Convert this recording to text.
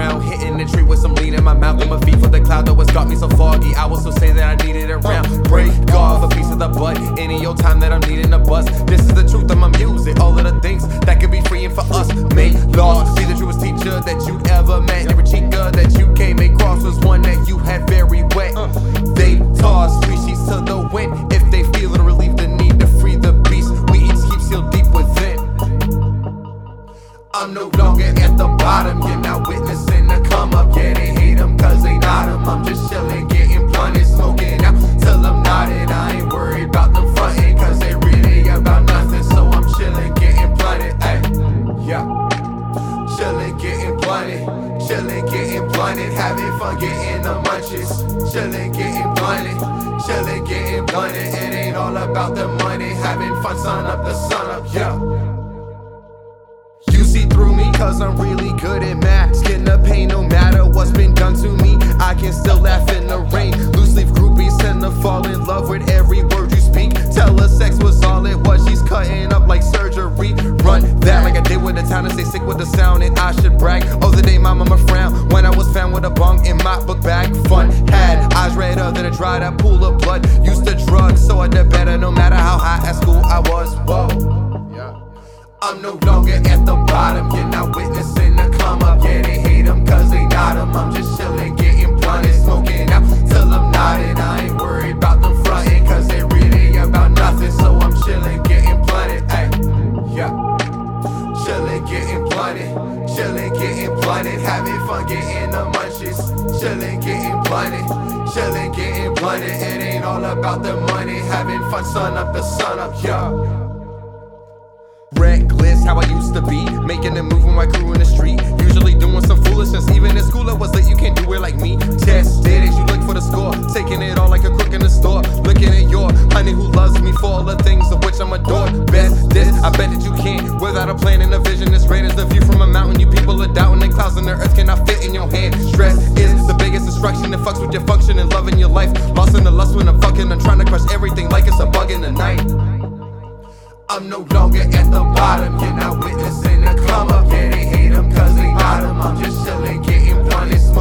a tree with some lean in my mouth and my feet for the cloud that was got me so foggy. I will still say that I needed it around. Break off a piece of the butt. Any old time that I'm needing a buzz. This is the truth of my music. All of the things that could be freeing for us. Make law. Be the truest teacher that you I'm no longer at the bottom, you're not witnessing the come up. Yeah, they hate them cause they not them. I'm just chilling, getting blunted, smoking out till I'm nodded. I ain't worried about them fronting cause they really about nothing. So I'm chilling, getting blunted. Ay, yeah. Chillin', getting blunted. Chillin', getting blunted. Having fun, getting the munchies. Chillin', getting blunted. Chillin', getting blunted. It ain't all about the money. Having fun, sun up the sun up, yeah. Through me, cause I'm really good at math. The pain no matter what's been done to me. I can still laugh in the rain. Loose leaf groupies tend to fall in love with every word you speak. Tell her sex was all it was. She's cutting up like surgery. Run that like I did with the town and stay sick with the sound. And I should brag. Oh, the day my mama frowned when I was found with a bong in my book bag. Fun had eyes redder than a dried up pool of blood. Used to drugs, so I did better no matter how high at school I was. Whoa. I'm no longer at the bottom, you're not witnessing the come up. Yeah, they hate them cause they not them. I'm just chilling, getting blunted, smoking out till I'm nodded. I ain't worried about them fronting cause they really about nothing. So I'm chilling, getting blunted. Ay, yeah. Chillin', getting blunted. Chillin', getting blunted. Having fun, getting the munchies. Chillin', getting blunted. Chillin', getting blunted. It ain't all about the money. Having fun, sun up the sun up, yeah. Reckless, how I used to be. Making a move with my crew in the street. Usually doing some foolishness. Even in school, I was late. You can't do it like me. Tested as you look for the score. Taking it all like a crook in the store. Looking at your honey who loves me for all the things of which I'm adored. Best this, I bet that you can't. Without a plan and a vision as great as the view from a mountain. You people are doubting the clouds and the earth cannot fit in your hand. Stress is the biggest instruction. that fucks with your function and loving your life. Lost in the lust when I'm fucking. I'm trying to crush everything like it's a bug in the night. I'm no longer at the bottom. You're not witnessing the come up. Yeah, they hate them cause they got them. I'm just chilling, getting one.